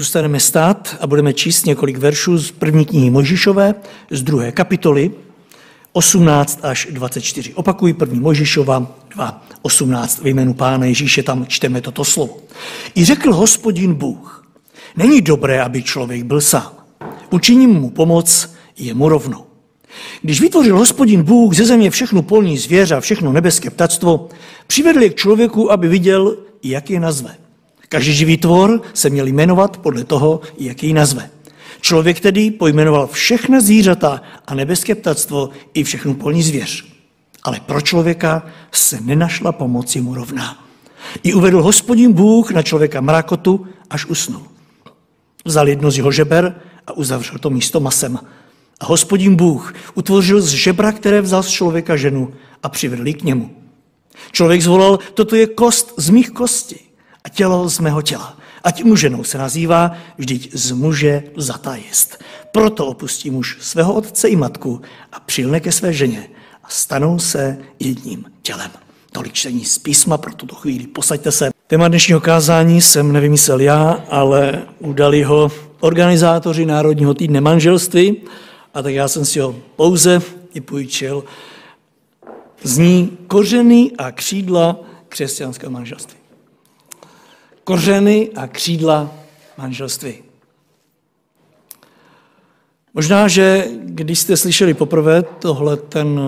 zůstaneme stát a budeme číst několik veršů z první knihy Možišové, z druhé kapitoly, 18 až 24. Opakuji první Možišova 2, 18. Ve jménu Pána Ježíše tam čteme toto slovo. I řekl hospodin Bůh, není dobré, aby člověk byl sám. Učiním mu pomoc jemu rovnou. Když vytvořil hospodin Bůh ze země všechnu polní zvěře a všechno nebeské ptactvo, přivedl je k člověku, aby viděl, jak je nazve. Každý živý tvor se měl jmenovat podle toho, jak jej nazve. Člověk tedy pojmenoval všechna zvířata a nebeské ptactvo i všechnu polní zvěř. Ale pro člověka se nenašla pomoc mu rovná. I uvedl hospodin Bůh na člověka mrakotu, až usnul. Vzal jedno z jeho žeber a uzavřel to místo masem. A hospodin Bůh utvořil z žebra, které vzal z člověka ženu a přivedl k němu. Člověk zvolal, toto je kost z mých kostí a tělo z mého těla. Ať muženou se nazývá, vždyť z muže zata jest. Proto opustí muž svého otce i matku a přilne ke své ženě a stanou se jedním tělem. Tolik čtení z písma pro tuto chvíli. Posaďte se. Téma dnešního kázání jsem nevymyslel já, ale udali ho organizátoři Národního týdne manželství a tak já jsem si ho pouze i půjčil. Zní kořeny a křídla křesťanského manželství kořeny a křídla manželství. Možná, že když jste slyšeli poprvé tohle, ten,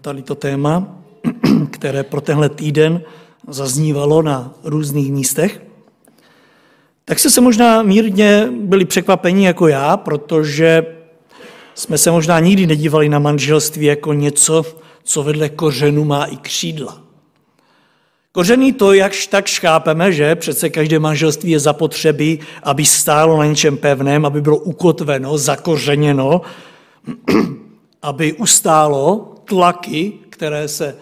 tady to téma, které pro tenhle týden zaznívalo na různých místech, tak jste se možná mírně byli překvapeni jako já, protože jsme se možná nikdy nedívali na manželství jako něco, co vedle kořenu má i křídla. Kořený to, jakž tak škápeme, že přece každé manželství je zapotřebí, aby stálo na něčem pevném, aby bylo ukotveno, zakořeněno, aby ustálo tlaky, které se e,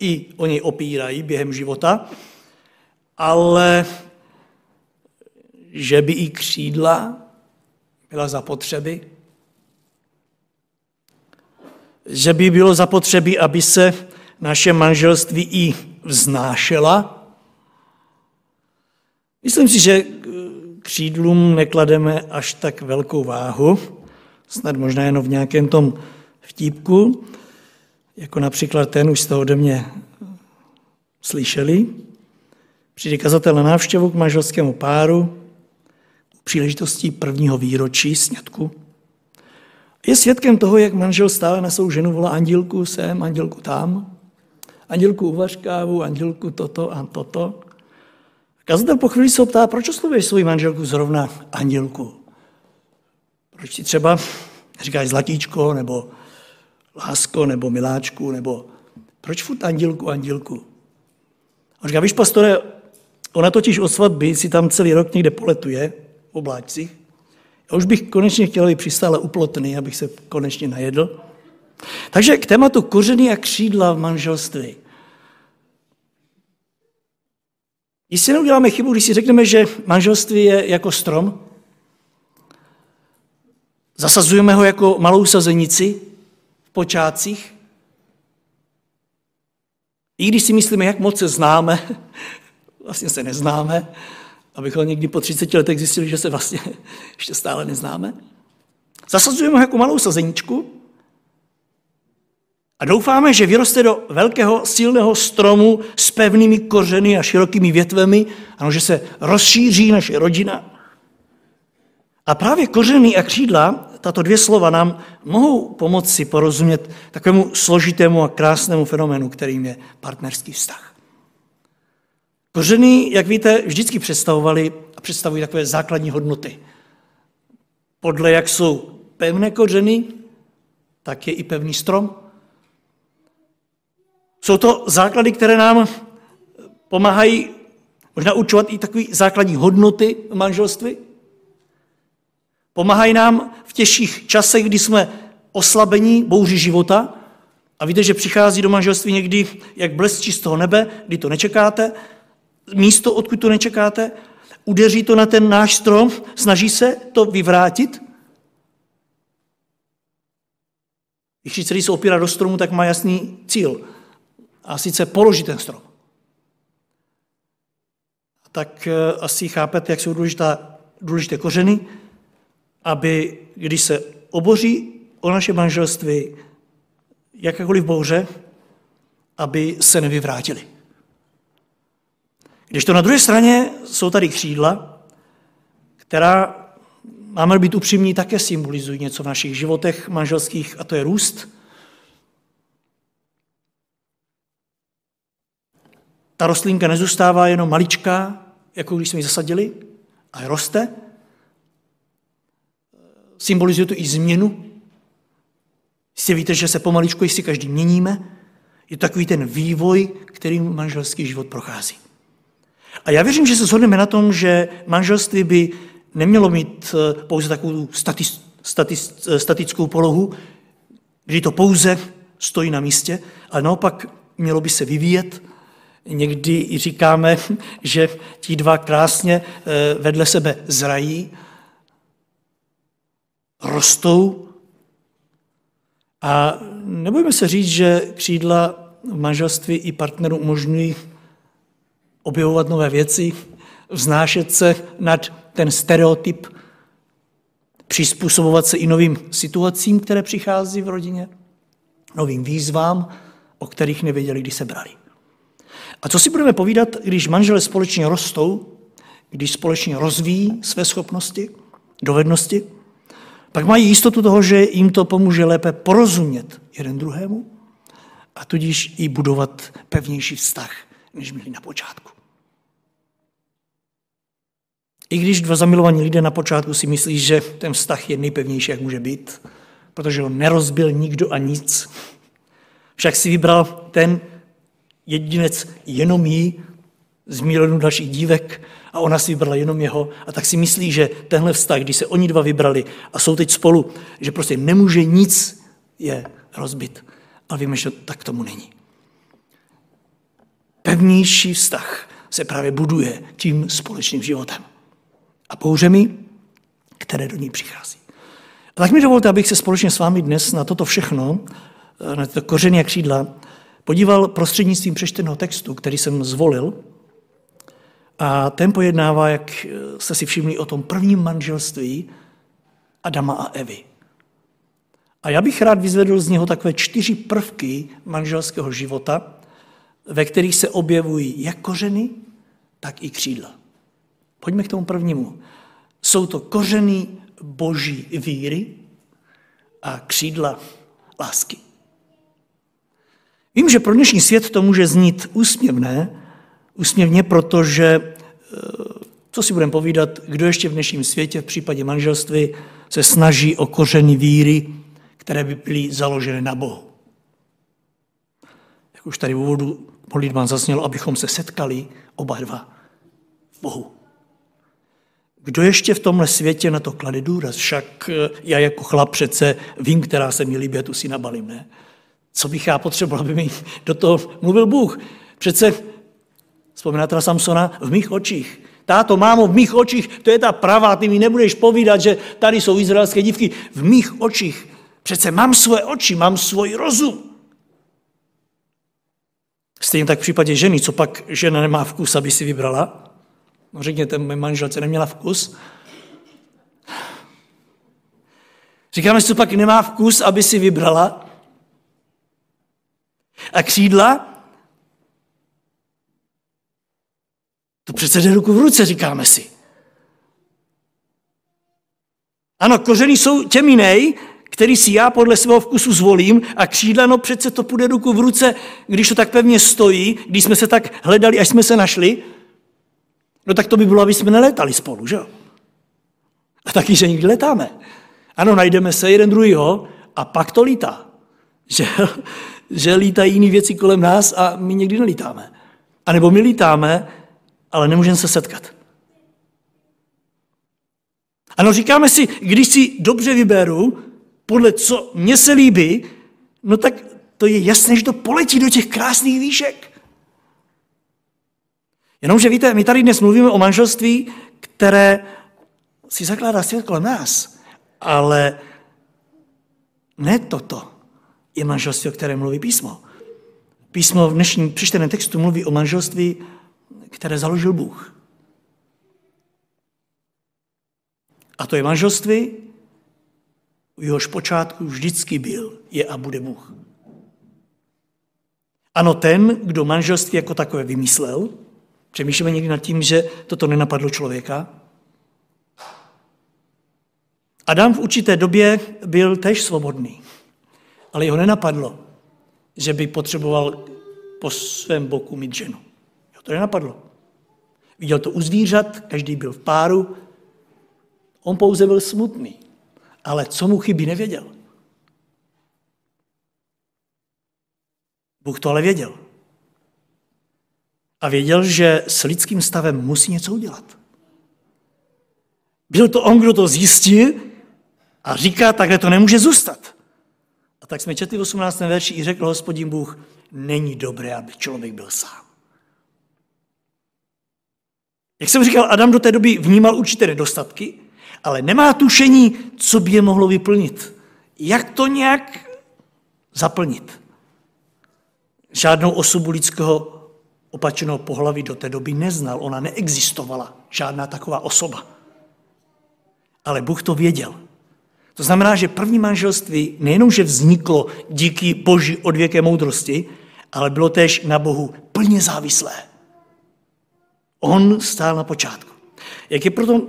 i o něj opírají během života, ale že by i křídla byla zapotřebí, že by bylo zapotřebí, aby se naše manželství i vznášela. Myslím si, že křídlům neklademe až tak velkou váhu, snad možná jenom v nějakém tom vtípku, jako například ten, už jste ode mě slyšeli. Přijde kazatel na návštěvu k manželskému páru u příležitostí prvního výročí sňatku. Je svědkem toho, jak manžel stále na svou ženu volá andělku sem, andělku tam andělku uvař kávu, andělku toto a toto. Kazatel po chvíli se ptá, proč oslovuješ svou manželku zrovna andělku? Proč ti třeba říkáš zlatíčko, nebo lásko, nebo miláčku, nebo proč furt andělku, andělku? A říká, víš, pastore, ona totiž od svatby si tam celý rok někde poletuje v obláčcích. Já už bych konečně chtěl být přistále uplotný, abych se konečně najedl. Takže k tématu kořeny a křídla v manželství. Jestli neuděláme chybu, když si řekneme, že manželství je jako strom, zasazujeme ho jako malou sazenici v počátcích, i když si myslíme, jak moc se známe, vlastně se neznáme, abychom někdy po 30 letech zjistili, že se vlastně ještě stále neznáme. Zasazujeme ho jako malou sazeničku a doufáme, že vyroste do velkého silného stromu s pevnými kořeny a širokými větvemi, ano, že se rozšíří naše rodina. A právě kořeny a křídla, tato dvě slova nám mohou pomoci porozumět takovému složitému a krásnému fenoménu, kterým je partnerský vztah. Kořeny, jak víte, vždycky představovali a představují takové základní hodnoty. Podle jak jsou pevné kořeny, tak je i pevný strom. Jsou to základy, které nám pomáhají možná učovat i takové základní hodnoty v manželství. Pomáhají nám v těžších časech, kdy jsme oslabení bouři života. A víte, že přichází do manželství někdy jak blesk čistého nebe, kdy to nečekáte, místo, odkud to nečekáte, udeří to na ten náš strom, snaží se to vyvrátit. Když celý se opírá do stromu, tak má jasný cíl a sice položit ten strom. Tak eh, asi chápete, jak jsou důležitá důležité kořeny, aby když se oboří o naše manželství jakékoliv bouře, aby se nevyvrátili. Když to na druhé straně jsou tady křídla, která, máme být upřímní, také symbolizují něco v našich životech manželských, a to je růst. Ta rostlinka nezůstává jenom maličká, jako když jsme ji zasadili, a roste. Symbolizuje to i změnu. Jistě víte, že se pomaličku jistě každý měníme. Je to takový ten vývoj, kterým manželský život prochází. A já věřím, že se shodneme na tom, že manželství by nemělo mít eh, pouze takovou statis, statis, eh, statickou polohu, kdy to pouze stojí na místě, ale naopak mělo by se vyvíjet. Někdy i říkáme, že ti dva krásně eh, vedle sebe zrají, rostou. A nebojme se říct, že křídla v manželství i partnerů umožňují objevovat nové věci, vznášet se nad ten stereotyp, přizpůsobovat se i novým situacím, které přichází v rodině, novým výzvám, o kterých nevěděli, kdy se brali. A co si budeme povídat, když manželé společně rostou, když společně rozvíjí své schopnosti, dovednosti, pak mají jistotu toho, že jim to pomůže lépe porozumět jeden druhému a tudíž i budovat pevnější vztah, než měli na počátku. I když dva zamilovaní lidé na počátku si myslí, že ten vztah je nejpevnější, jak může být, protože ho nerozbil nikdo a nic, však si vybral ten jedinec jenom jí z milionu dalších dívek a ona si vybrala jenom jeho a tak si myslí, že tenhle vztah, když se oni dva vybrali a jsou teď spolu, že prostě nemůže nic je rozbit. Ale víme, že tak tomu není. Pevnější vztah se právě buduje tím společným životem a bouřemi, které do ní přichází. A tak mi dovolte, abych se společně s vámi dnes na toto všechno, na tyto kořeny a křídla, podíval prostřednictvím přečteného textu, který jsem zvolil. A ten pojednává, jak jste si všimli, o tom prvním manželství Adama a Evy. A já bych rád vyzvedl z něho takové čtyři prvky manželského života, ve kterých se objevují jak kořeny, tak i křídla. Pojďme k tomu prvnímu. Jsou to kořeny boží víry a křídla lásky. Vím, že pro dnešní svět to může znít úsměvné, úsměvně, protože, eh, co si budeme povídat, kdo ještě v dnešním světě v případě manželství se snaží o kořeny víry, které by byly založené na Bohu. Jak už tady v úvodu modlitbám zaznělo, abychom se setkali oba dva v Bohu. Kdo ještě v tomhle světě na to klade důraz? Však eh, já jako chlap přece vím, která se mi líbí, tu si nabalím, ne? Co bych já potřeboval, aby mi do toho mluvil Bůh? Přece, vzpomínáte na Samsona, v mých očích. Táto, mámo, v mých očích, to je ta pravá, ty mi nebudeš povídat, že tady jsou izraelské dívky. V mých očích. Přece mám svoje oči, mám svůj rozum. Stejně tak v případě ženy, co pak žena nemá vkus, aby si vybrala, No řekněte, mé manželce neměla vkus. Říkáme, že pak nemá vkus, aby si vybrala. A křídla? To přece jde ruku v ruce, říkáme si. Ano, kořeny jsou těm jinej, který si já podle svého vkusu zvolím a křídla, no přece to půjde ruku v ruce, když to tak pevně stojí, když jsme se tak hledali, až jsme se našli, No tak to by bylo, aby jsme nelétali spolu, že jo? A taky, že nikdy letáme. Ano, najdeme se jeden druhýho a pak to lítá. Že, že lítají jiné věci kolem nás a my někdy nelítáme. A nebo my lítáme, ale nemůžeme se setkat. Ano, říkáme si, když si dobře vyberu, podle co mně se líbí, no tak to je jasné, že to poletí do těch krásných výšek. Jenomže víte, my tady dnes mluvíme o manželství, které si zakládá svět kolem nás, ale ne toto je manželství, o kterém mluví písmo. Písmo v dnešním přečteném textu mluví o manželství, které založil Bůh. A to je manželství, u jehož počátku vždycky byl, je a bude Bůh. Ano, ten, kdo manželství jako takové vymyslel, přemýšlíme někdy nad tím, že toto nenapadlo člověka. Adam v určité době byl tež svobodný, ale jeho nenapadlo, že by potřeboval po svém boku mít ženu. Jo, to nenapadlo. Viděl to u zvířat, každý byl v páru, on pouze byl smutný, ale co mu chybí, nevěděl. Bůh to ale věděl. A věděl, že s lidským stavem musí něco udělat. Byl to on, kdo to zjistil a říká, takhle to nemůže zůstat. Tak jsme četli v 18. verši i řekl hospodin Bůh, není dobré, aby člověk byl sám. Jak jsem říkal, Adam do té doby vnímal určité nedostatky, ale nemá tušení, co by je mohlo vyplnit. Jak to nějak zaplnit. Žádnou osobu lidského opačného pohlaví do té doby neznal. Ona neexistovala, žádná taková osoba. Ale Bůh to věděl. To znamená, že první manželství nejenom, že vzniklo díky boží odvěké moudrosti, ale bylo též na Bohu plně závislé. On stál na počátku. Jak je proto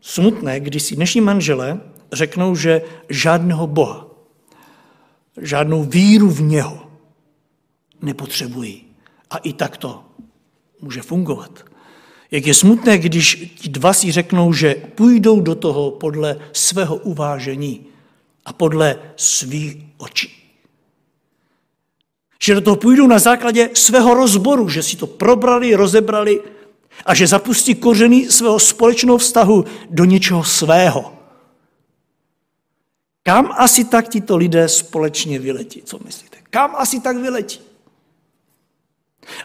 smutné, když si dnešní manželé řeknou, že žádného Boha, žádnou víru v něho nepotřebují. A i tak to může fungovat. Jak je smutné, když ti dva si řeknou, že půjdou do toho podle svého uvážení a podle svých očí. Že do toho půjdou na základě svého rozboru, že si to probrali, rozebrali a že zapustí kořeny svého společného vztahu do něčeho svého. Kam asi tak tito lidé společně vyletí? Co myslíte? Kam asi tak vyletí?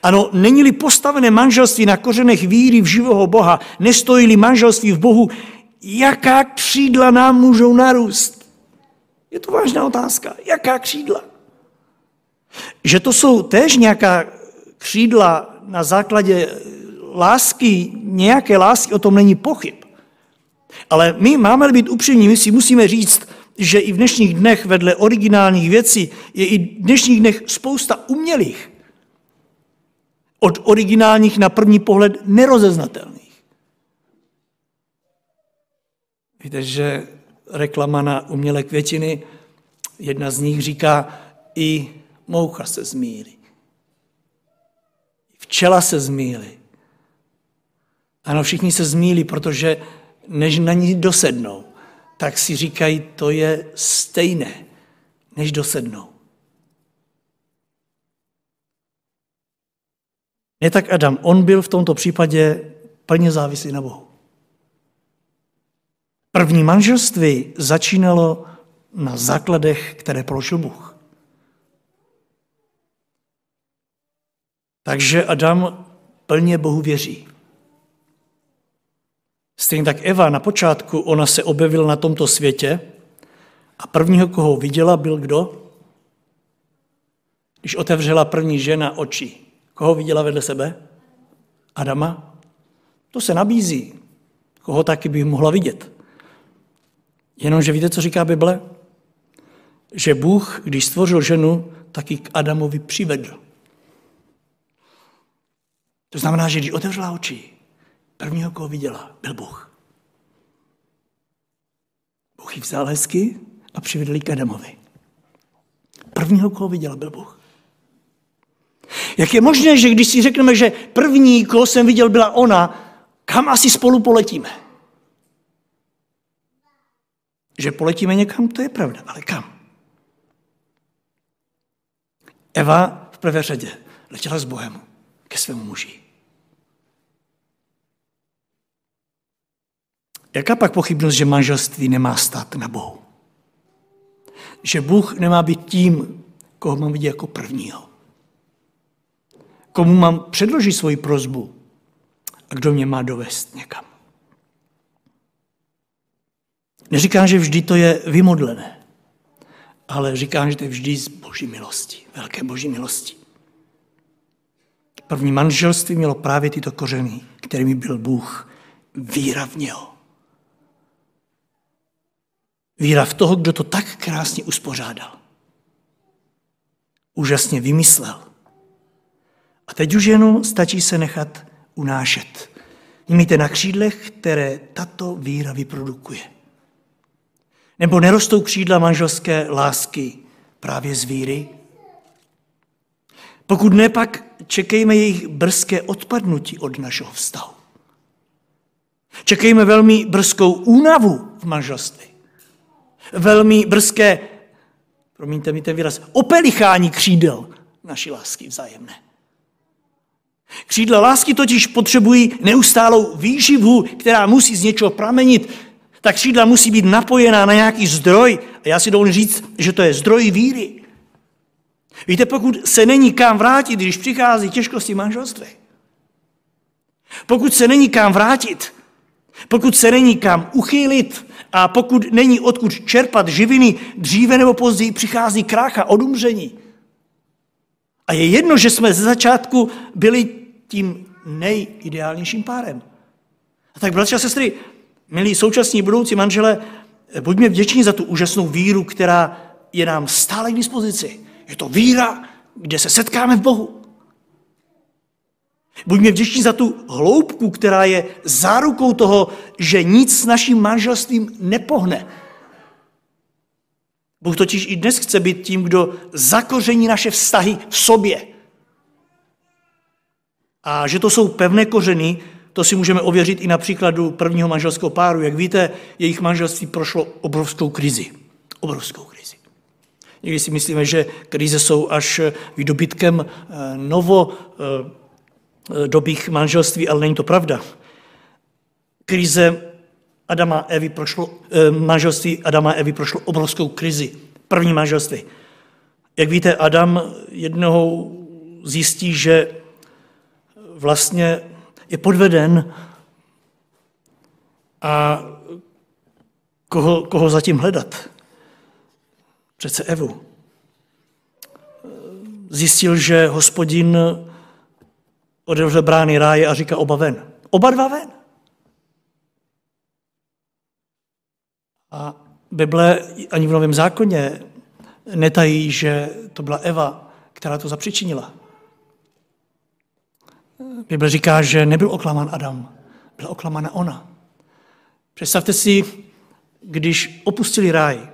Ano, není-li postavené manželství na kořenech víry v živého Boha, nestojí-li manželství v Bohu, jaká křídla nám můžou narůst? Je to vážná otázka. Jaká křídla? Že to jsou též nějaká křídla na základě lásky, nějaké lásky, o tom není pochyb. Ale my máme být upřímní, my si musíme říct, že i v dnešních dnech vedle originálních věcí je i v dnešních dnech spousta umělých od originálních na první pohled nerozeznatelných. Víte, že reklama na umělé květiny, jedna z nich říká, i moucha se zmílí. Včela se zmílí. Ano, všichni se zmílí, protože než na ní dosednou, tak si říkají, to je stejné, než dosednou. Ne tak Adam, on byl v tomto případě plně závislý na Bohu. První manželství začínalo na základech, které položil Bůh. Takže Adam plně Bohu věří. Stejně tak Eva na počátku, ona se objevila na tomto světě a prvního, koho viděla, byl kdo? Když otevřela první žena oči. Koho viděla vedle sebe? Adama? To se nabízí. Koho taky by mohla vidět? Jenomže víte, co říká Bible? Že Bůh, když stvořil ženu, taky k Adamovi přivedl. To znamená, že když otevřela oči, prvního, koho viděla, byl Bůh. Bůh ji vzal hezky a přivedl k Adamovi. Prvního, koho viděla, byl Bůh. Jak je možné, že když si řekneme, že první, koho jsem viděl, byla ona, kam asi spolu poletíme? Že poletíme někam, to je pravda, ale kam? Eva v prvé řadě letěla s Bohem ke svému muži. Jaká pak pochybnost, že manželství nemá stát na Bohu? Že Bůh nemá být tím, koho mám vidět jako prvního komu mám předložit svoji prozbu a kdo mě má dovést někam. Neříkám, že vždy to je vymodlené, ale říkám, že to je vždy z boží milosti, velké boží milosti. První manželství mělo právě tyto kořeny, kterými byl Bůh víra v něho. Víra v toho, kdo to tak krásně uspořádal. Úžasně vymyslel. A teď už jenom stačí se nechat unášet. Mějte na křídlech, které tato víra vyprodukuje. Nebo nerostou křídla manželské lásky právě z víry? Pokud ne, pak čekejme jejich brzké odpadnutí od našeho vztahu. Čekejme velmi brzkou únavu v manželství. Velmi brzké, promiňte mi ten výraz, opelichání křídel naší lásky vzájemné. Křídla lásky totiž potřebují neustálou výživu, která musí z něčeho pramenit. Ta křídla musí být napojená na nějaký zdroj. A já si dovolím říct, že to je zdroj víry. Víte, pokud se není kam vrátit, když přichází těžkosti manželství, pokud se není kam vrátit, pokud se není kam uchýlit a pokud není odkud čerpat živiny, dříve nebo později přichází krácha od umření. A je jedno, že jsme ze začátku byli tím nejideálnějším párem. A tak, bratři a sestry, milí současní budoucí manžele, buďme vděční za tu úžasnou víru, která je nám stále k dispozici. Je to víra, kde se setkáme v Bohu. Buďme vděční za tu hloubku, která je zárukou toho, že nic s naším manželstvím nepohne. Bůh totiž i dnes chce být tím, kdo zakoření naše vztahy v sobě. A že to jsou pevné kořeny, to si můžeme ověřit i na příkladu prvního manželského páru. Jak víte, jejich manželství prošlo obrovskou krizi. Obrovskou krizi. Někdy si myslíme, že krize jsou až výdobytkem eh, novo eh, dobých manželství, ale není to pravda. Krize Adama a Evy prošlo, eh, manželství Adama a Evy prošlo obrovskou krizi. První manželství. Jak víte, Adam jednoho zjistí, že vlastně je podveden a koho, koho zatím hledat? Přece Evu. Zjistil, že hospodin otevřel brány ráje a říká oba ven. Oba dva ven. A Bible ani v Novém zákoně netají, že to byla Eva, která to zapřičinila. Bible říká, že nebyl oklamán Adam, byla oklamána ona. Představte si, když opustili ráj,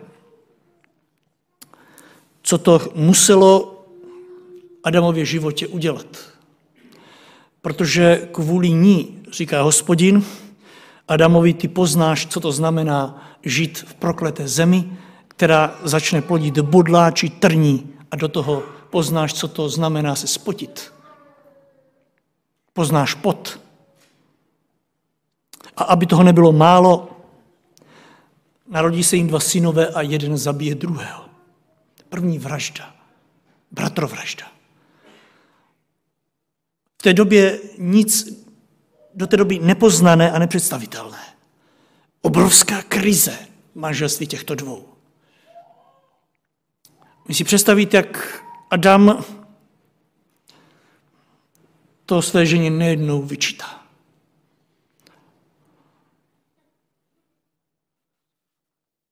co to muselo Adamově životě udělat. Protože kvůli ní, říká hospodin, Adamovi, ty poznáš, co to znamená žít v prokleté zemi, která začne plodit bodláči, trní a do toho poznáš, co to znamená se spotit poznáš pot. A aby toho nebylo málo, narodí se jim dva synové a jeden zabije druhého. První vražda, bratrovražda. V té době nic do té doby nepoznané a nepředstavitelné. Obrovská krize manželství těchto dvou. My si představíte, jak Adam to své ženě nejednou vyčítá.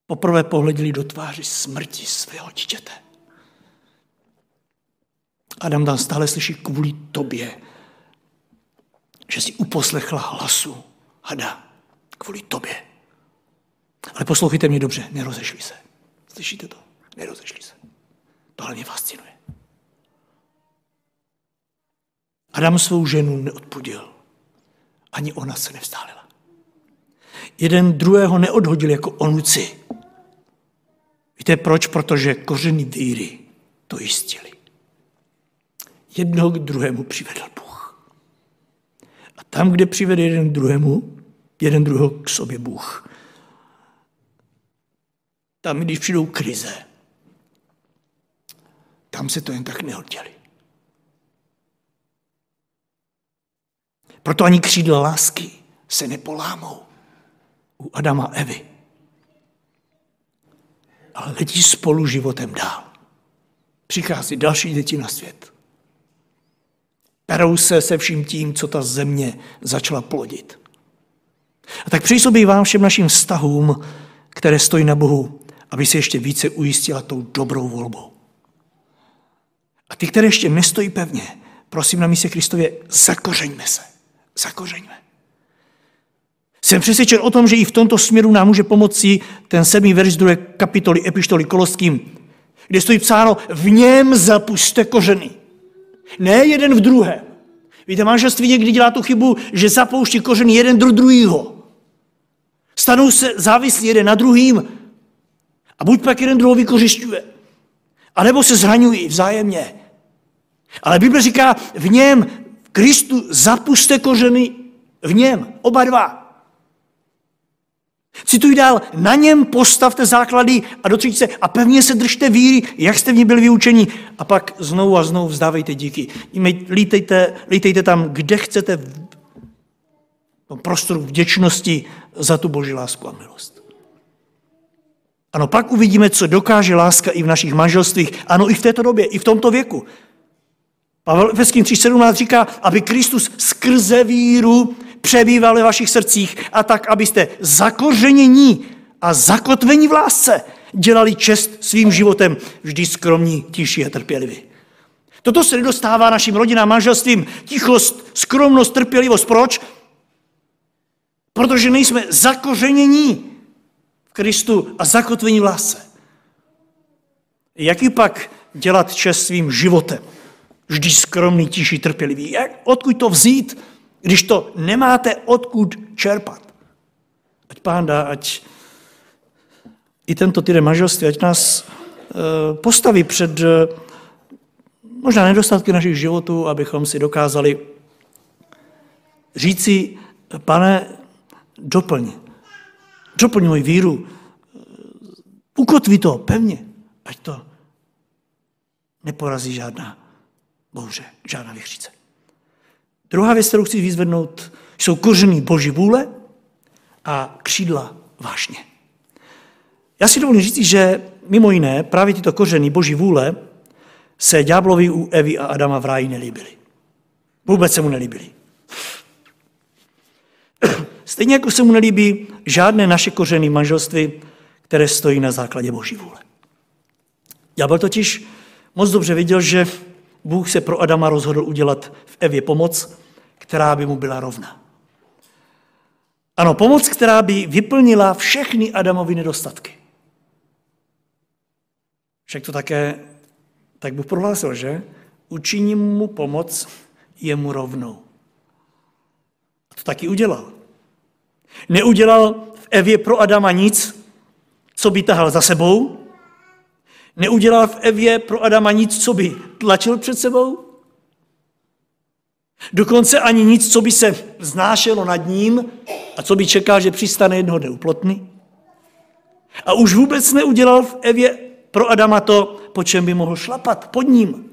Poprvé pohledili do tváři smrti svého dítěte. Adam tam stále slyší kvůli tobě, že si uposlechla hlasu hada kvůli tobě. Ale poslouchejte mě dobře, nerozešli se. Slyšíte to? Nerozešli se. Tohle mě fascinuje. Adam svou ženu neodpudil. Ani ona se nevzdálila. Jeden druhého neodhodil jako onuci. Víte proč? Protože kořeny víry to jistili. Jednoho k druhému přivedl Bůh. A tam, kde přivede jeden k druhému, jeden druhého k sobě Bůh. Tam, když přijdou krize, tam se to jen tak neoddělí. Proto ani křídla lásky se nepolámou u Adama a Evy. Ale letí spolu životem dál. Přichází další děti na svět. Perou se se vším tím, co ta země začala plodit. A tak přeji sobě vám všem našim vztahům, které stojí na Bohu, aby se ještě více ujistila tou dobrou volbou. A ty, které ještě nestojí pevně, prosím na místě Kristově, zakořeňme se. Zakořeňme. Jsem přesvědčen o tom, že i v tomto směru nám může pomoci ten sedmý verš druhé kapitoly epištoly Koloským, kde stojí psáno, v něm zapuste kořeny. Ne jeden v druhém. Víte, manželství někdy dělá tu chybu, že zapouští kořeny jeden do druhého. Stanou se závislí jeden na druhým a buď pak jeden druhou vykořišťuje. A nebo se zraňují vzájemně. Ale Bible říká, v něm Kristu zapuste kořeny, v něm, oba dva. Cituji dál, na něm postavte základy a do třičce a pevně se držte víry, jak jste v ní byli vyučení. A pak znovu a znovu vzdávejte díky. Lítejte, lítejte tam, kde chcete v prostoru vděčnosti za tu boží lásku a milost. Ano, pak uvidíme, co dokáže láska i v našich manželstvích. Ano, i v této době, i v tomto věku. Pavel Efeským 3.17 říká, aby Kristus skrze víru přebýval ve vašich srdcích a tak, abyste zakořenění a zakotvení v lásce dělali čest svým životem, vždy skromní, tiší a trpěliví. Toto se nedostává našim rodinám, manželstvím, tichost, skromnost, trpělivost. Proč? Protože nejsme zakořenění v Kristu a zakotvení v lásce. Jaký pak dělat čest svým životem? Vždy skromný, tiší, trpělivý. Jak, odkud to vzít? když to nemáte odkud čerpat. Ať pán dá, ať i tento týden manželství, ať nás eh, postaví před eh, možná nedostatky našich životů, abychom si dokázali říci, pane, doplň, doplň moji víru, ukotví to pevně, ať to neporazí žádná bouře, žádná vychříce. Druhá věc, kterou chci vyzvednout, jsou kořeny boží vůle a křídla vášně. Já si dovolím říct, že mimo jiné právě tyto kořeny boží vůle se ďáblovi u Evy a Adama v ráji nelíbily. Vůbec se mu nelíbily. Stejně jako se mu nelíbí žádné naše kořeny manželství, které stojí na základě boží vůle. Ďábel totiž moc dobře viděl, že Bůh se pro Adama rozhodl udělat v Evě pomoc, která by mu byla rovna. Ano, pomoc, která by vyplnila všechny Adamovy nedostatky. Však to také tak Bůh prohlásil, že? Učiním mu pomoc jemu rovnou. A to taky udělal. Neudělal v Evě pro Adama nic, co by tahal za sebou, Neudělal v Evě pro Adama nic, co by tlačil před sebou? Dokonce ani nic, co by se vznášelo nad ním a co by čekal, že přistane jednoho dne uplotny? A už vůbec neudělal v Evě pro Adama to, po čem by mohl šlapat pod ním.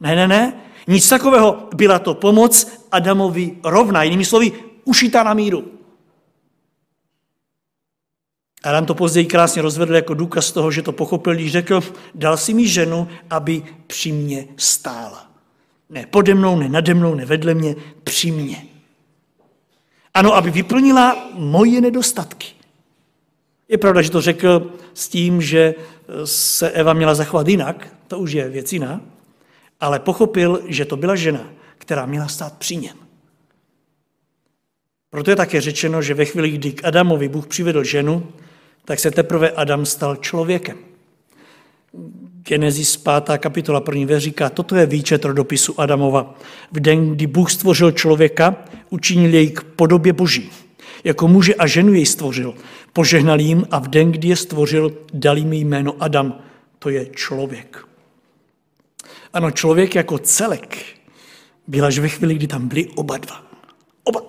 Ne, ne, ne. Nic takového. Byla to pomoc Adamovi rovná. Jinými slovy, ušitá na míru. Adam to později krásně rozvedl jako důkaz toho, že to pochopil, když řekl, dal si mi ženu, aby při mně stála. Ne pode mnou, ne nade mnou, ne vedle mě, při mně. Ano, aby vyplnila moje nedostatky. Je pravda, že to řekl s tím, že se Eva měla zachovat jinak, to už je věc jiná, ale pochopil, že to byla žena, která měla stát při něm. Proto je také řečeno, že ve chvíli, kdy k Adamovi Bůh přivedl ženu, tak se teprve Adam stal člověkem. Genesis 5. kapitola 1. říká, toto je výčet rodopisu Adamova. V den, kdy Bůh stvořil člověka, učinil jej k podobě Boží. Jako muže a ženu jej stvořil. Požehnal jim a v den, kdy je stvořil, dal jim jméno Adam. To je člověk. Ano, člověk jako celek byl až ve chvíli, kdy tam byli oba dva. Oba.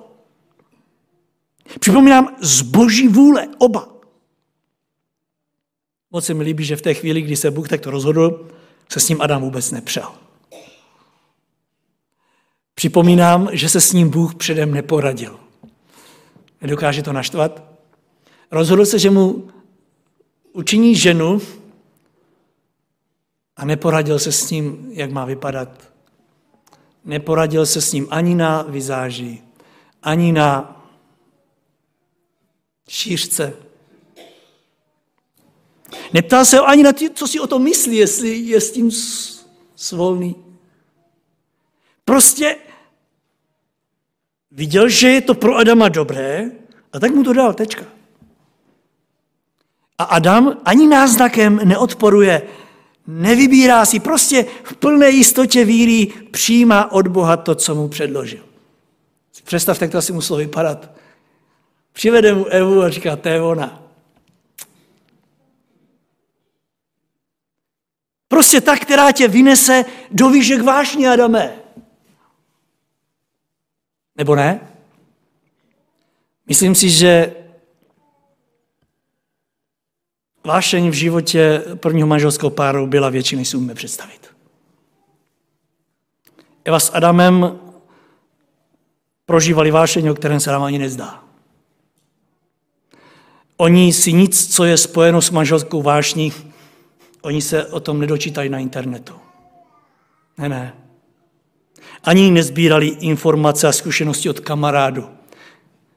Připomínám, z boží vůle, oba. Moc se mi líbí, že v té chvíli, kdy se Bůh takto rozhodl, se s ním Adam vůbec nepřel. Připomínám, že se s ním Bůh předem neporadil. Nedokáže to naštvat? Rozhodl se, že mu učiní ženu a neporadil se s ním, jak má vypadat. Neporadil se s ním ani na vizáži, ani na šířce, Neptal se ho ani na to, co si o tom myslí, jestli je s tím svolný. Prostě viděl, že je to pro Adama dobré a tak mu to dal, tečka. A Adam ani náznakem neodporuje, nevybírá si, prostě v plné jistotě víry přijímá od Boha to, co mu předložil. Představte, jak to asi muselo vypadat. Přivede mu Evu a říká, to je ona. Prostě ta, která tě vynese do výšek vášně, Adame. Nebo ne? Myslím si, že vášeň v životě prvního manželského páru byla větší, než si umíme představit. Eva s Adamem prožívali vášeň, o kterém se nám ani nezdá. Oni si nic, co je spojeno s manželskou vášní, oni se o tom nedočítají na internetu. Ne, ne. Ani nezbírali informace a zkušenosti od kamarádu,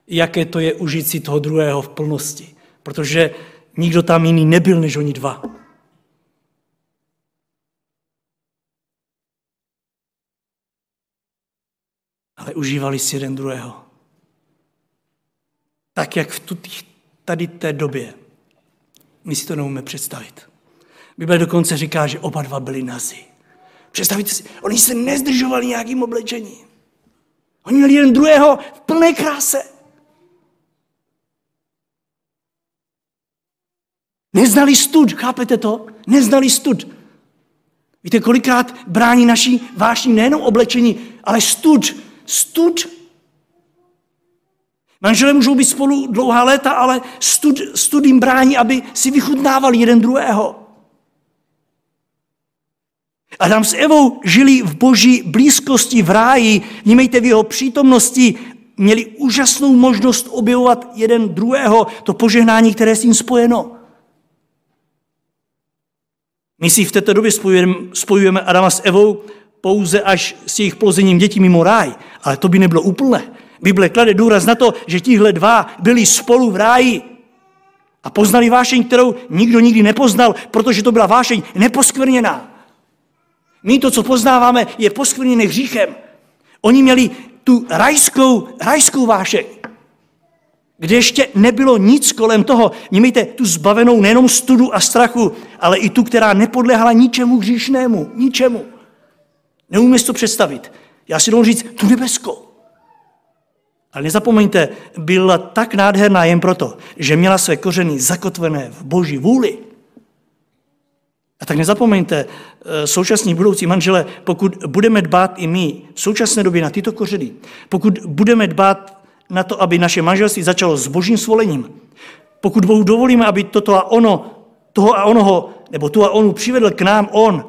jaké to je užít si toho druhého v plnosti. Protože nikdo tam jiný nebyl než oni dva. Ale užívali si jeden druhého. Tak, jak v tady té době. My si to neumíme představit. Bible dokonce říká, že oba dva byli nazi. Představte si, oni se nezdržovali nějakým oblečením. Oni měli jeden druhého v plné kráse. Neznali stud, chápete to? Neznali stud. Víte, kolikrát brání naší vášní nejenom oblečení, ale stud. Stud. Manželé můžou být spolu dlouhá léta, ale stud, stud jim brání, aby si vychutnávali jeden druhého. Adam s Evou žili v boží blízkosti v ráji, vnímejte v jeho přítomnosti, měli úžasnou možnost objevovat jeden druhého, to požehnání, které je s tím spojeno. My si v této době spojujeme, spojujeme Adama s Evou pouze až s jejich plozením dětí mimo ráj, ale to by nebylo úplné. Bible klade důraz na to, že tihle dva byli spolu v ráji a poznali vášeň, kterou nikdo nikdy nepoznal, protože to byla vášeň neposkvrněná. My to, co poznáváme, je poskvrněné hříchem. Oni měli tu rajskou, rajskou vášeň, kde ještě nebylo nic kolem toho. Mějte tu zbavenou nejenom studu a strachu, ale i tu, která nepodléhala ničemu hříšnému, ničemu. Neumím si to představit. Já si dovolím říct, tu nebeskou. Ale nezapomeňte, byla tak nádherná jen proto, že měla své kořeny zakotvené v boží vůli. A tak nezapomeňte, eh, současní budoucí manžele, pokud budeme dbát i my v současné době na tyto kořeny, pokud budeme dbát na to, aby naše manželství začalo s božím svolením, pokud Bohu dovolíme, aby toto a ono, toho a onoho, nebo tu a onu přivedl k nám on,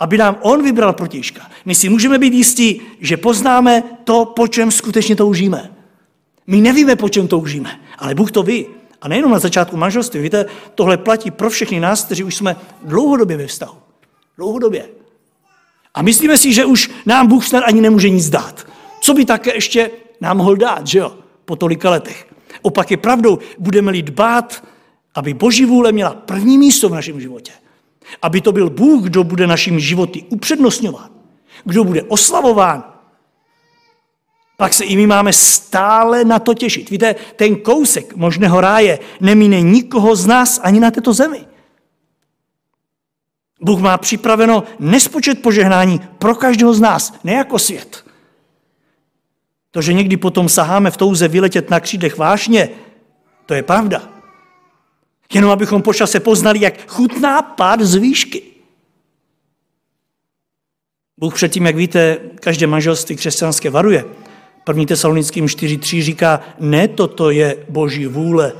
aby nám on vybral protižka. My si můžeme být jistí, že poznáme to, po čem skutečně toužíme. My nevíme, po čem toužíme, ale Bůh to ví. A nejenom na začátku manželství. Víte, tohle platí pro všechny nás, kteří už jsme dlouhodobě ve vztahu. Dlouhodobě. A myslíme si, že už nám Bůh snad ani nemůže nic dát. Co by také ještě nám mohl dát, že jo? Po tolika letech. Opak je pravdou, budeme-li dbát, aby Boží vůle měla první místo v našem životě. Aby to byl Bůh, kdo bude našimi životy upřednostňovat, kdo bude oslavován, pak se i my máme stále na to těšit. Víte, ten kousek možného ráje nemíne nikoho z nás ani na této zemi. Bůh má připraveno nespočet požehnání pro každého z nás, ne jako svět. To, že někdy potom saháme v touze vyletět na křídech vášně, to je pravda. Jenom abychom po čase poznali, jak chutná pád z výšky. Bůh předtím, jak víte, každé manželství křesťanské varuje. 1. Tesalonickým 4.3 říká, ne toto je boží vůle.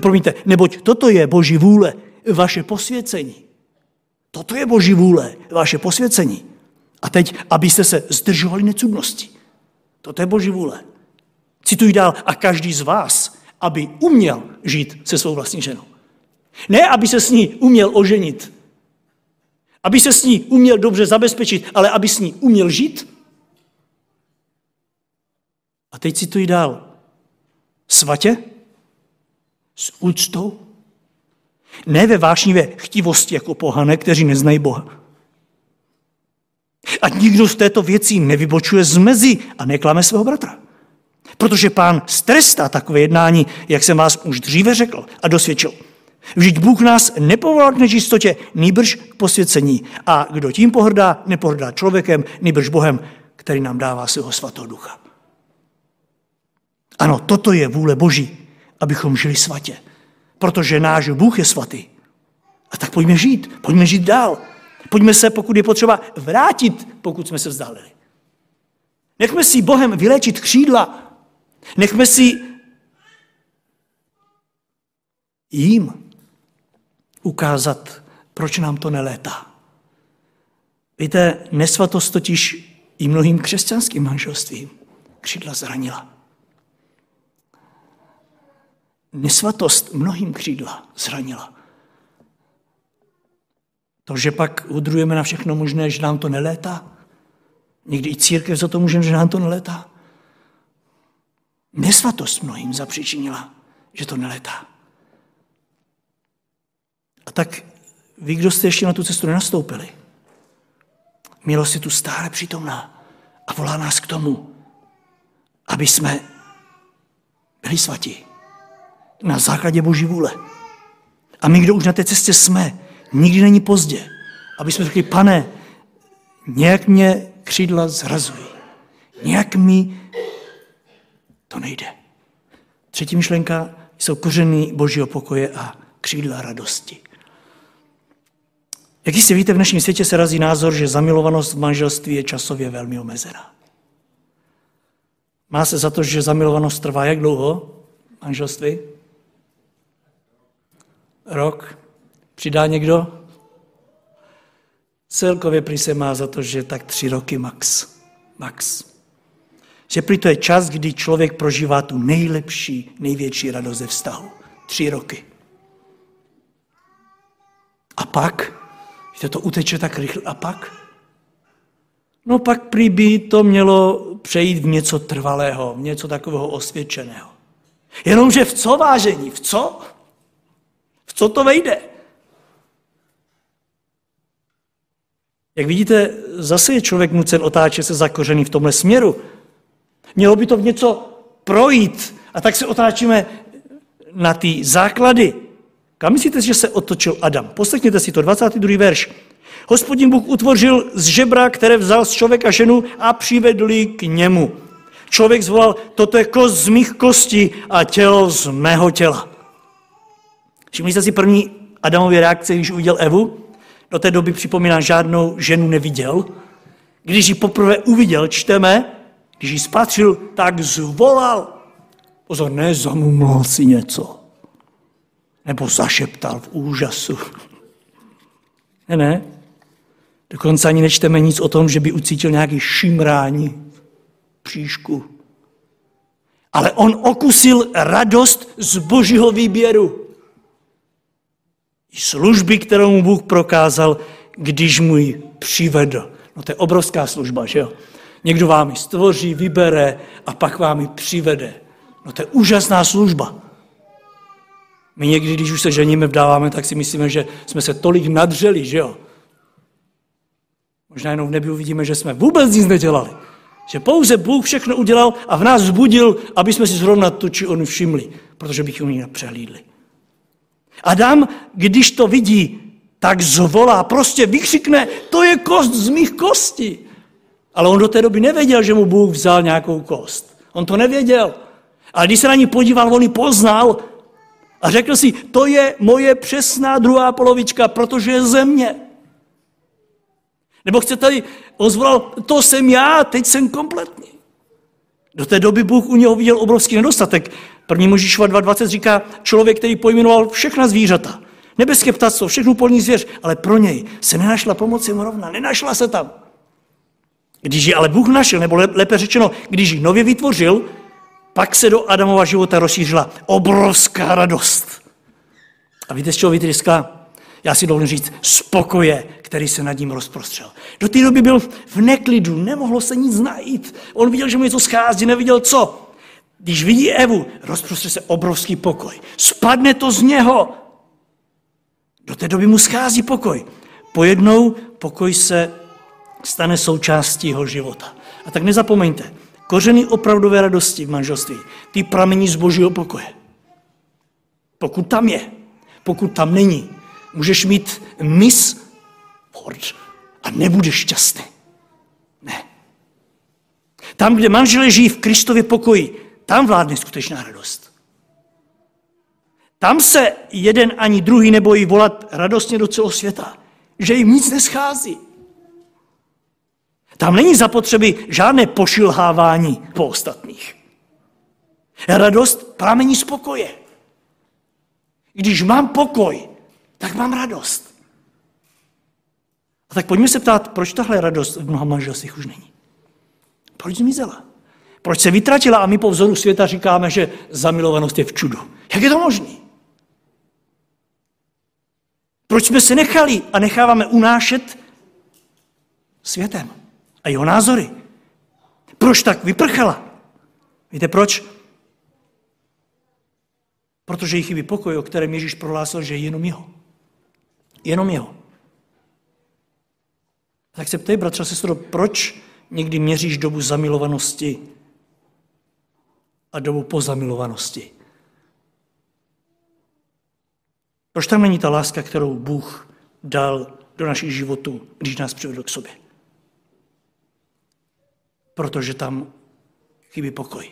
Promiňte, neboť toto je boží vůle, vaše posvěcení. Toto je boží vůle, vaše posvěcení. A teď, abyste se zdržovali necudnosti. Toto je boží vůle. Cituji dál, a každý z vás, aby uměl žít se svou vlastní ženou. Ne, aby se s ní uměl oženit, aby se s ní uměl dobře zabezpečit, ale aby s ní uměl žít a teď cituji dál. Svatě, S úctou? Ne ve vášnivé chtivosti jako pohane, kteří neznají Boha. A nikdo v této věci nevybočuje z mezi a neklame svého bratra. Protože pán strestá takové jednání, jak jsem vás už dříve řekl a dosvědčil. Vždyť Bůh nás nepovolal k nečistotě, nýbrž k posvěcení. A kdo tím pohrdá, nepohrdá člověkem, nýbrž Bohem, který nám dává svého svatého ducha. Ano, toto je vůle Boží, abychom žili svatě. Protože náš Bůh je svatý. A tak pojďme žít, pojďme žít dál. Pojďme se, pokud je potřeba, vrátit, pokud jsme se vzdálili. Nechme si Bohem vyléčit křídla. Nechme si jim ukázat, proč nám to nelétá. Víte, nesvatost totiž i mnohým křesťanským manželstvím křídla zranila. Nesvatost mnohým křídla zranila. To, že pak udrujeme na všechno možné, že nám to nelétá. Někdy i církev za to může, že nám to nelétá. Nesvatost mnohým zapříčinila, že to nelétá. A tak vy, kdo jste ještě na tu cestu nenastoupili, milost je tu stále přítomná a volá nás k tomu, aby jsme byli svatí na základě Boží vůle. A my, kdo už na té cestě jsme, nikdy není pozdě, aby jsme řekli, pane, nějak mě křídla zrazují, nějak mi to nejde. Třetí myšlenka jsou kořeny Božího pokoje a křídla radosti. Jak jistě víte, v dnešním světě se razí názor, že zamilovanost v manželství je časově velmi omezená. Má se za to, že zamilovanost trvá jak dlouho manželství? Rok? Přidá někdo? Celkově prý se má za to, že tak tři roky max. Max. Že prý to je čas, kdy člověk prožívá tu nejlepší, největší radost ze vztahu. Tři roky. A pak že to uteče tak rychle. A pak? No pak prý by to mělo přejít v něco trvalého, v něco takového osvědčeného. Jenomže v co vážení? V co? Co to vejde? Jak vidíte, zase je člověk nucen otáčet se zakořený v tomhle směru. Mělo by to v něco projít. A tak se otáčíme na ty základy. Kam myslíte, že se otočil Adam? Poslechněte si to, 22. verš. Hospodin Bůh utvořil z žebra, které vzal z člověka ženu a přivedl ji k němu. Člověk zvolal, toto je kost z mých kostí a tělo z mého těla. Všimli jste si první Adamově reakce, když uviděl Evu? Do té doby připomíná, žádnou ženu neviděl. Když ji poprvé uviděl, čteme, když ji spatřil, tak zvolal. Pozor, ne, zamumlal si něco nebo zašeptal v úžasu. Ne, ne. Dokonce ani nečteme nic o tom, že by ucítil nějaký šimrání příšku. Ale on okusil radost z božího výběru. Služby, kterou mu Bůh prokázal, když mu ji přivedl. No to je obrovská služba, že jo? Někdo vám ji stvoří, vybere a pak vám ji přivede. No to je úžasná služba. My někdy, když už se ženíme, vdáváme, tak si myslíme, že jsme se tolik nadřeli, že jo? Možná jenom v nebi uvidíme, že jsme vůbec nic nedělali. Že pouze Bůh všechno udělal a v nás vzbudil, aby jsme si zrovna tu či onu všimli, protože bychom ji nepřehlídli. Adam, když to vidí, tak zvolá, prostě vykřikne, to je kost z mých kostí. Ale on do té doby nevěděl, že mu Bůh vzal nějakou kost. On to nevěděl. Ale když se na ní podíval, on ji poznal a řekl si, to je moje přesná druhá polovička, protože je země. Nebo chcete, on zvolal, to jsem já, teď jsem kompletní. Do té doby Bůh u něho viděl obrovský nedostatek. První Možíšova 2.20 říká, člověk, který pojmenoval všechna zvířata, nebeské ptactvo, všechnu polní zvěř, ale pro něj se nenašla pomoc mu rovna, nenašla se tam. Když ji ale Bůh našel, nebo lépe řečeno, když ji nově vytvořil, pak se do Adamova života rozšířila obrovská radost. A víte, z čeho vytryskla? Já si dovolím říct, spokoje, který se nad ním rozprostřel. Do té doby byl v neklidu, nemohlo se nic najít. On viděl, že mu něco schází, neviděl co. Když vidí Evu, rozprostře se obrovský pokoj. Spadne to z něho. Do té doby mu schází pokoj. Pojednou pokoj se stane součástí jeho života. A tak nezapomeňte, kořeny opravdové radosti v manželství, ty pramení z božího pokoje. Pokud tam je, pokud tam není, můžeš mít mis a nebudeš šťastný. Ne. Tam, kde manželé žijí v Kristově pokoji, tam vládne skutečná radost. Tam se jeden ani druhý nebojí volat radostně do celého světa, že jim nic neschází. Tam není zapotřeby žádné pošilhávání po ostatních. Radost pramení z pokoje. Když mám pokoj, tak mám radost. A tak pojďme se ptát, proč tahle radost v mnoha manželstvích už není. Proč zmizela? Proč se vytratila a my po vzoru světa říkáme, že zamilovanost je v čudu? Jak je to možné? Proč jsme se nechali a necháváme unášet světem a jeho názory? Proč tak vyprchala? Víte proč? Protože jí chybí pokoj, o kterém Ježíš prohlásil, že je jenom jeho. Jenom jeho. Tak se ptej, bratře a sestro, proč někdy měříš dobu zamilovanosti a dobu pozamilovanosti. Proč tam není ta láska, kterou Bůh dal do našich životů, když nás přivedl k sobě? Protože tam chybí pokoj.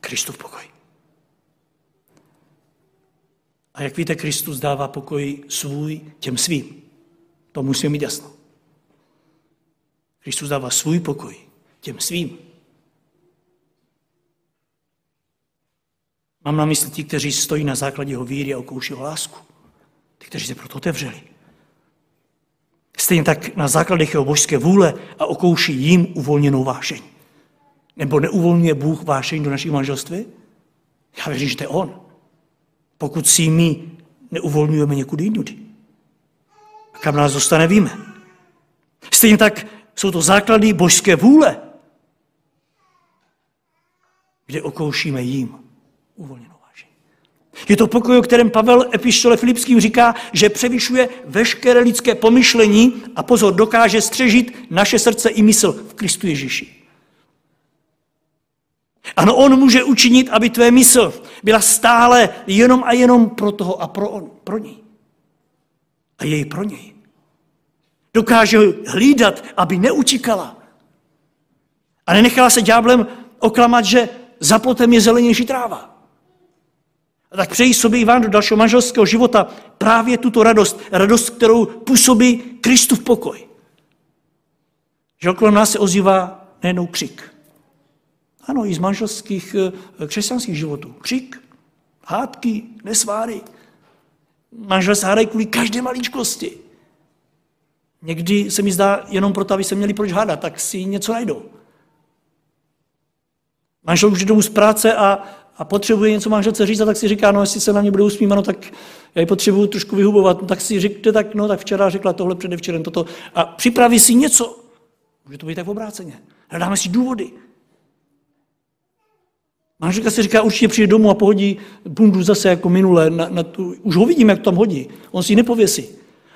Kristův pokoj. A jak víte, Kristus dává pokoj svůj těm svým. To musíme mít jasno. Kristus dává svůj pokoj těm svým. Mám na mysli ti, kteří stojí na základě jeho víry a okouší ho lásku. Ty, kteří se proto otevřeli. Stejně tak na základech jeho božské vůle a okouší jim uvolněnou vášeň. Nebo neuvolňuje Bůh vášeň do našich manželství? Já věřím, že to je On. Pokud si my neuvolňujeme někudy jinudy. A kam nás dostane, víme. Stejně tak jsou to základy božské vůle, kde okoušíme jim uvolněnou vážení. Je to pokoj, o kterém Pavel epištole Filipským říká, že převyšuje veškeré lidské pomyšlení a pozor, dokáže střežit naše srdce i mysl v Kristu Ježíši. Ano, on může učinit, aby tvé mysl byla stále jenom a jenom pro toho a pro, on, pro něj. A jej pro něj. Dokáže hlídat, aby neutíkala. A nenechala se ďáblem oklamat, že za plotem je zelenější tráva. A tak přeji sobě i vám do dalšího manželského života právě tuto radost, radost, kterou působí Kristův pokoj. Že okolo nás se ozývá nejenom křik. Ano, i z manželských eh, křesťanských životů. Křik, hádky, nesváry. Manžel se hádají kvůli každé maličkosti. Někdy se mi zdá jenom proto, aby se měli proč hádat, tak si něco najdou. Manžel už domů z práce a, a potřebuje něco manželce říct a tak si říká, no jestli se na mě bude usmívat, no tak já ji potřebuju trošku vyhubovat, no, tak si řekne, tak no tak včera řekla tohle, předevčerem toto a připraví si něco. Může to být tak obráceně. Hledáme si důvody. Manželka si říká, určitě přijde domů a pohodí bundu zase jako minule. Na, na tu, už ho vidím, jak tam hodí. On si ji nepověsí.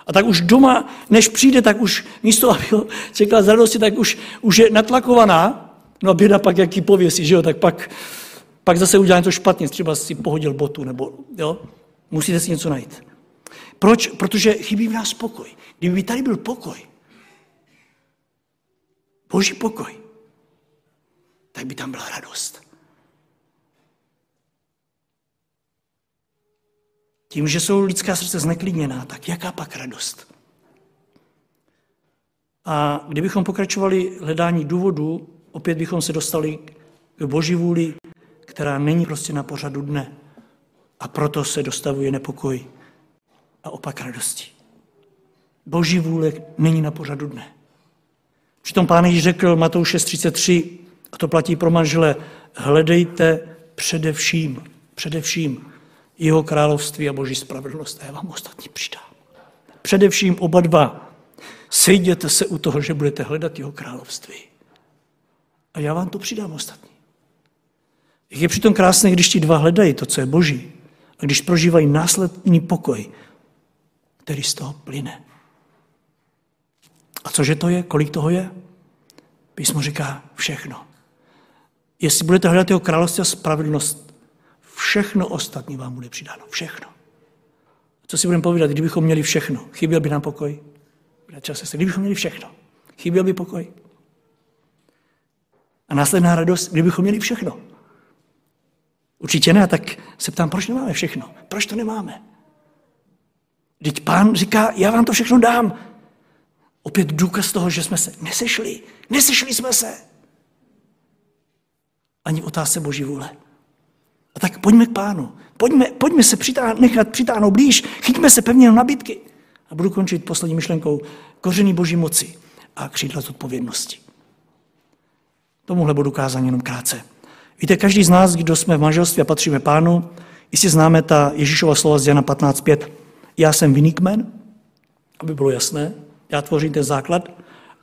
A tak už doma, než přijde, tak už místo, aby ho čekala z radosti, tak už, už je natlakovaná No a běda pak, jaký pověsí, že jo, tak pak, pak zase udělá něco špatně, třeba si pohodil botu, nebo jo, musíte si něco najít. Proč? Protože chybí v nás pokoj. Kdyby tady byl pokoj, boží pokoj, tak by tam byla radost. Tím, že jsou lidská srdce zneklidněná, tak jaká pak radost? A kdybychom pokračovali hledání důvodu, opět bychom se dostali k boží vůli, která není prostě na pořadu dne. A proto se dostavuje nepokoj a opak radosti. Boží vůle není na pořadu dne. Přitom pán Ježíš řekl Matouš 6.33, a to platí pro manžele, hledejte především, především jeho království a boží spravedlnost a já vám ostatní přidám. Především oba dva. Sejděte se u toho, že budete hledat jeho království. A já vám to přidám ostatní. Jak je přitom krásné, když ti dva hledají to, co je boží, a když prožívají následný pokoj, který z toho plyne. A cože to je? Kolik toho je? Písmo říká všechno. Jestli budete hledat jeho království a spravedlnost, všechno ostatní vám bude přidáno. Všechno. Co si budeme povídat, kdybychom měli všechno? Chyběl by nám pokoj? se, kdybychom měli všechno? Chyběl by pokoj? A následná radost, kdybychom měli všechno? Určitě ne, tak se ptám, proč nemáme všechno? Proč to nemáme? Teď pán říká, já vám to všechno dám. Opět důkaz toho, že jsme se nesešli. Nesešli jsme se. Ani otázce Boží vůle. A tak pojďme k pánu. Pojďme, pojďme se přitá, nechat přitáhnout blíž. Chyťme se pevně na nabídky. A budu končit poslední myšlenkou koření Boží moci a křídla zodpovědnosti. Tomuhle budu kázat jenom krátce. Víte, každý z nás, kdo jsme v manželství a patříme pánu, jistě známe ta Ježíšova slova z Jana 15.5. Já jsem viný kmen, aby bylo jasné, já tvořím ten základ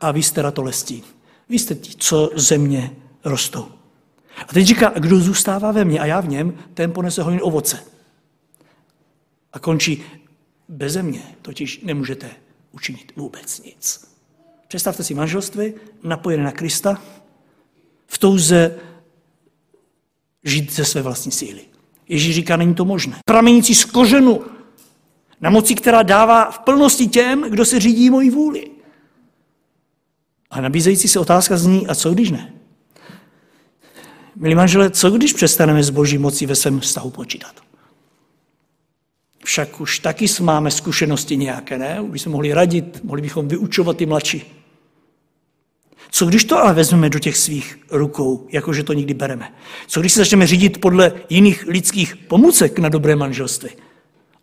a vy jste ratolestí. Vy jste ti, co země rostou. A teď říká, kdo zůstává ve mně a já v něm, ten ponese hojný ovoce. A končí, beze mě totiž nemůžete učinit vůbec nic. Představte si manželství, napojené na Krista, v touze žít ze své vlastní síly. Ježíš říká, není to možné. Pramenící z kořenu, na moci, která dává v plnosti těm, kdo se řídí mojí vůli. A nabízející se otázka zní, a co když ne? Milí manžele, co když přestaneme s boží mocí ve svém vztahu počítat? Však už taky máme zkušenosti nějaké, ne? Už bychom mohli radit, mohli bychom vyučovat ty mladší. Co když to ale vezmeme do těch svých rukou, jakože to nikdy bereme? Co když se začneme řídit podle jiných lidských pomůcek na dobré manželství?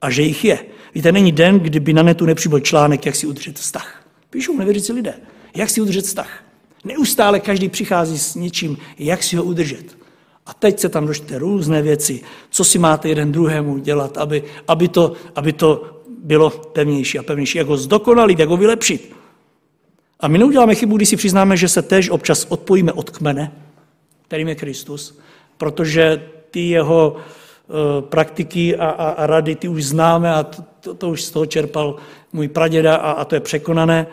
A že jich je. Víte, není den, kdyby na netu nepřibyl článek, jak si udržet vztah. Píšou nevěřící lidé. Jak si udržet vztah? Neustále každý přichází s něčím, jak si ho udržet. A teď se tam dočte různé věci, co si máte jeden druhému dělat, aby, aby, to, aby to bylo pevnější a pevnější, jak ho zdokonalit, jak ho vylepšit. A my neuděláme chybu, když si přiznáme, že se tež občas odpojíme od kmene, kterým je Kristus, protože ty jeho uh, praktiky a, a, a rady ty už známe a to, to, to už z toho čerpal můj praděda a, a to je překonané.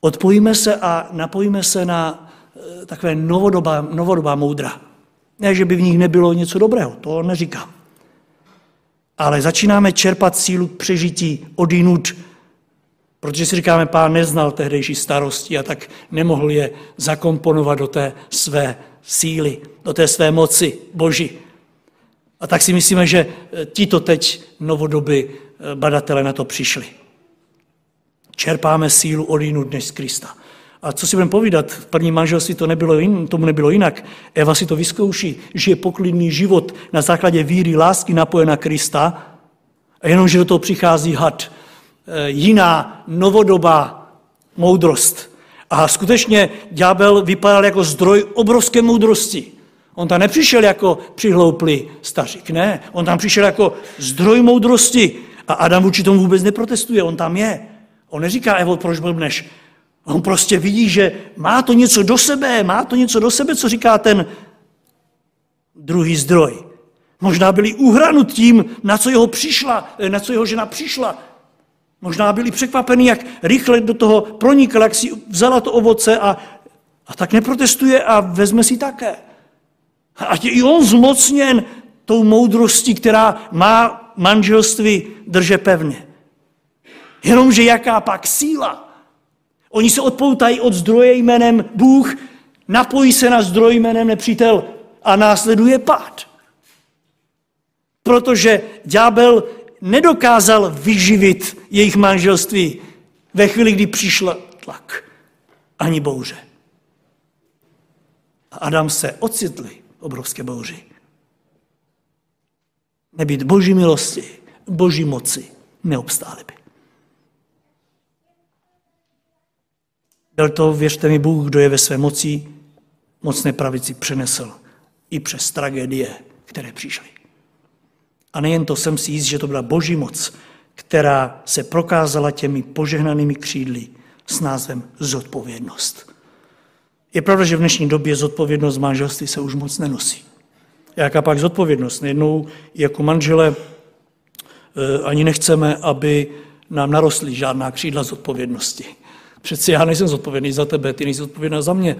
Odpojíme se a napojíme se na uh, takové novodobá, novodobá moudra. Ne, že by v nich nebylo něco dobrého, to neříkám. Ale začínáme čerpat sílu k přežití odinut Protože si říkáme, pán neznal tehdejší starosti a tak nemohl je zakomponovat do té své síly, do té své moci boží. A tak si myslíme, že eh, tito teď novodoby eh, badatele na to přišli. Čerpáme sílu od jinou než z Krista. A co si budeme povídat, v prvním manželství to nebylo jin, tomu nebylo jinak. Eva si to vyzkouší, žije poklidný život na základě víry, lásky napojená Krista, a jenomže do toho přichází had, Eh, jiná novodobá moudrost. A skutečně ďábel vypadal jako zdroj obrovské moudrosti. On tam nepřišel jako přihlouplý stařík, ne. On tam přišel jako zdroj moudrosti. A Adam vůči tomu vůbec neprotestuje, on tam je. On neříká, Evo, proč blbneš? On prostě vidí, že má to něco do sebe, má to něco do sebe, co říká ten druhý zdroj. Možná byli uhranut tím, na co jeho, přišla, eh, na co jeho žena přišla, Možná byli překvapeni, jak rychle do toho pronikl, jak si vzala to ovoce a, a tak neprotestuje a vezme si také. Ať je i on zmocněn tou moudrostí, která má manželství drže pevně. Jenomže jaká pak síla? Oni se odpoutají od zdroje jménem Bůh, napojí se na zdroj jménem nepřítel a následuje pád. Protože ďábel nedokázal vyživit jejich manželství ve chvíli, kdy přišla tlak ani bouře. A Adam se ocitli obrovské bouři. Nebýt boží milosti, boží moci, neobstáli by. Byl to, věřte mi, Bůh, kdo je ve své moci, mocné pravici přenesl i přes tragédie, které přišly. A nejen to jsem si jist, že to byla boží moc, která se prokázala těmi požehnanými křídly s názvem zodpovědnost. Je pravda, že v dnešní době zodpovědnost manželství se už moc nenosí. Jaká pak zodpovědnost? Nejednou jako manžele eh, ani nechceme, aby nám narostly žádná křídla zodpovědnosti. Přeci já nejsem zodpovědný za tebe, ty nejsi zodpovědná za mě.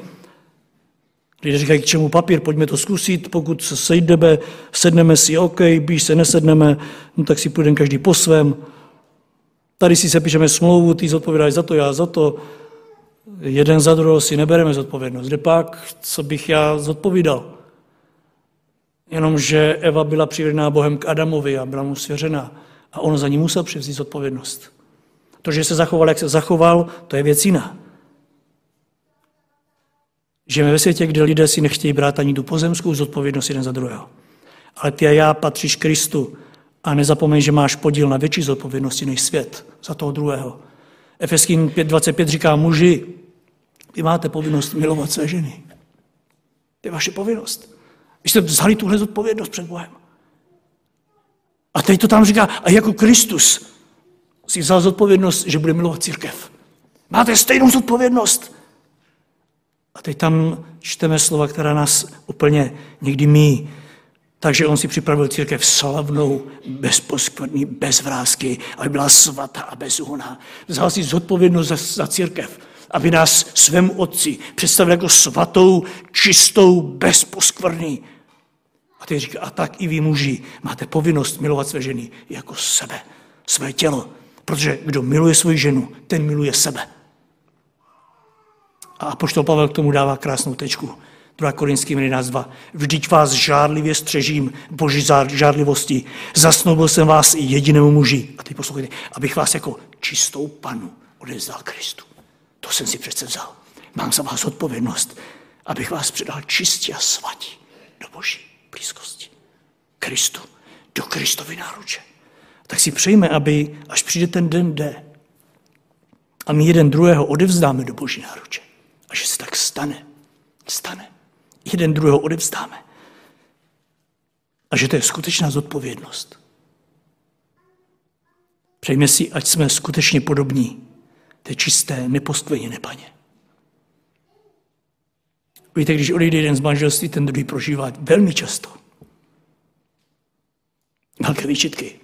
Lidé říkají, k čemu papír, pojďme to zkusit, pokud se sejdeme, sedneme si, OK, když se nesedneme, no tak si půjdeme každý po svém. Tady si se píšeme smlouvu, ty zodpovídáš za to, já za to. Jeden za druhého si nebereme zodpovědnost. Kde pak, co bych já zodpovídal? Jenomže Eva byla přivedená Bohem k Adamovi a byla mu svěřena. A on za ní musel převzít zodpovědnost. To, že se zachoval, jak se zachoval, to je věc jiná. Žijeme ve světě, kde lidé si nechtějí brát ani tu pozemskou zodpovědnost jeden za druhého. Ale ty a já patříš Kristu a nezapomeň, že máš podíl na větší zodpovědnosti než svět za toho druhého. Efeským 5.25 říká, muži, vy máte povinnost milovat své ženy. To je vaše povinnost. Vy jste vzali tuhle zodpovědnost před Bohem. A teď to tam říká, a jako Kristus si vzal zodpovědnost, že bude milovat církev. Máte stejnou zodpovědnost. A teď tam čteme slova, která nás úplně někdy mí. Takže on si připravil církev slavnou, bezposkvrný, bez vrázky, aby byla svatá a bezúhná. Vzal si zodpovědnost za, za církev, aby nás svému otci představil jako svatou, čistou, bezposkvrný. A teď říká, a tak i vy muži máte povinnost milovat své ženy jako sebe, své tělo. Protože kdo miluje svoji ženu, ten miluje sebe. A apoštol Pavel k tomu dává krásnou tečku. 2 Korinským 11.2. Vždyť vás žádlivě střežím boží žádlivosti. Zasnoubil jsem vás i jedinému muži. A teď poslouchejte, abych vás jako čistou panu odevzdal Kristu. To jsem si přece vzal. Mám za vás odpovědnost, abych vás předal čistě a svatí do boží blízkosti. Kristu, do Kristovy náruče. Tak si přejme, aby až přijde ten den D a my jeden druhého odevzdáme do boží náruče. A že se tak stane. Stane. Jeden druhého odevzdáme. A že to je skutečná zodpovědnost. Přejme si, ať jsme skutečně podobní té čisté, nepostkveněné paně. Víte, když odejde jeden z manželství, ten druhý prožívá velmi často. Velké výčitky.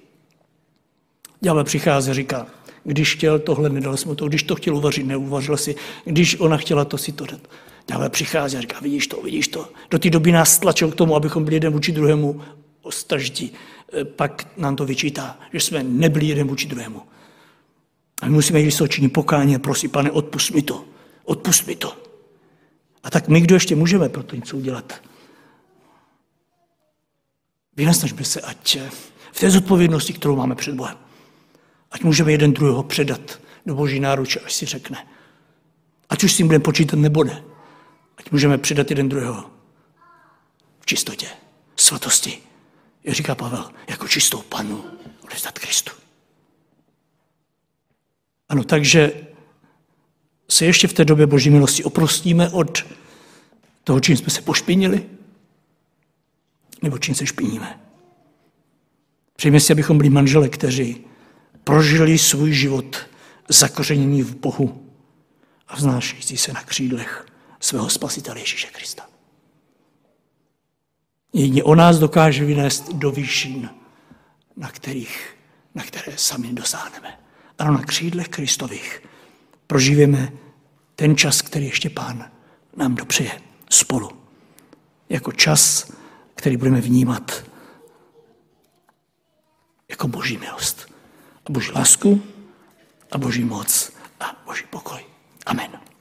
Ďábel přichází a říká, když chtěl tohle, nedal jsme to, když to chtěl uvařit, neuvařil si, když ona chtěla to, si to dát. Dále přichází a říká, vidíš to, vidíš to. Do té doby nás tlačil k tomu, abychom byli jeden vůči druhému ostražití. E, pak nám to vyčítá, že jsme nebyli jeden vůči druhému. A my musíme jít vysočiní pokání a prosím, pane, odpust mi to. Odpust mi to. A tak my, kdo ještě můžeme pro to něco udělat? Vynasnažme se, ať v té zodpovědnosti, kterou máme před Bohem, Ať můžeme jeden druhého předat do boží náruče, až si řekne. Ať už s tím budeme počítat nebo ne. Ať můžeme předat jeden druhého v čistotě, svatosti. Jak říká Pavel, jako čistou panu odevzdat Kristu. Ano, takže se ještě v té době boží milosti oprostíme od toho, čím jsme se pošpinili, nebo čím se špiníme. Přejme si, abychom byli manžele, kteří prožili svůj život zakořenění v Bohu a vznášející se na křídlech svého spasitele Ježíše Krista. Jedině o nás dokáže vynést do výšin, na, kterých, na které sami dosáhneme. Ano, na křídlech Kristových prožijeme ten čas, který ještě Pán nám dopřeje spolu. Jako čas, který budeme vnímat jako boží milost boží lásku a boží moc a boží pokoj. Amen.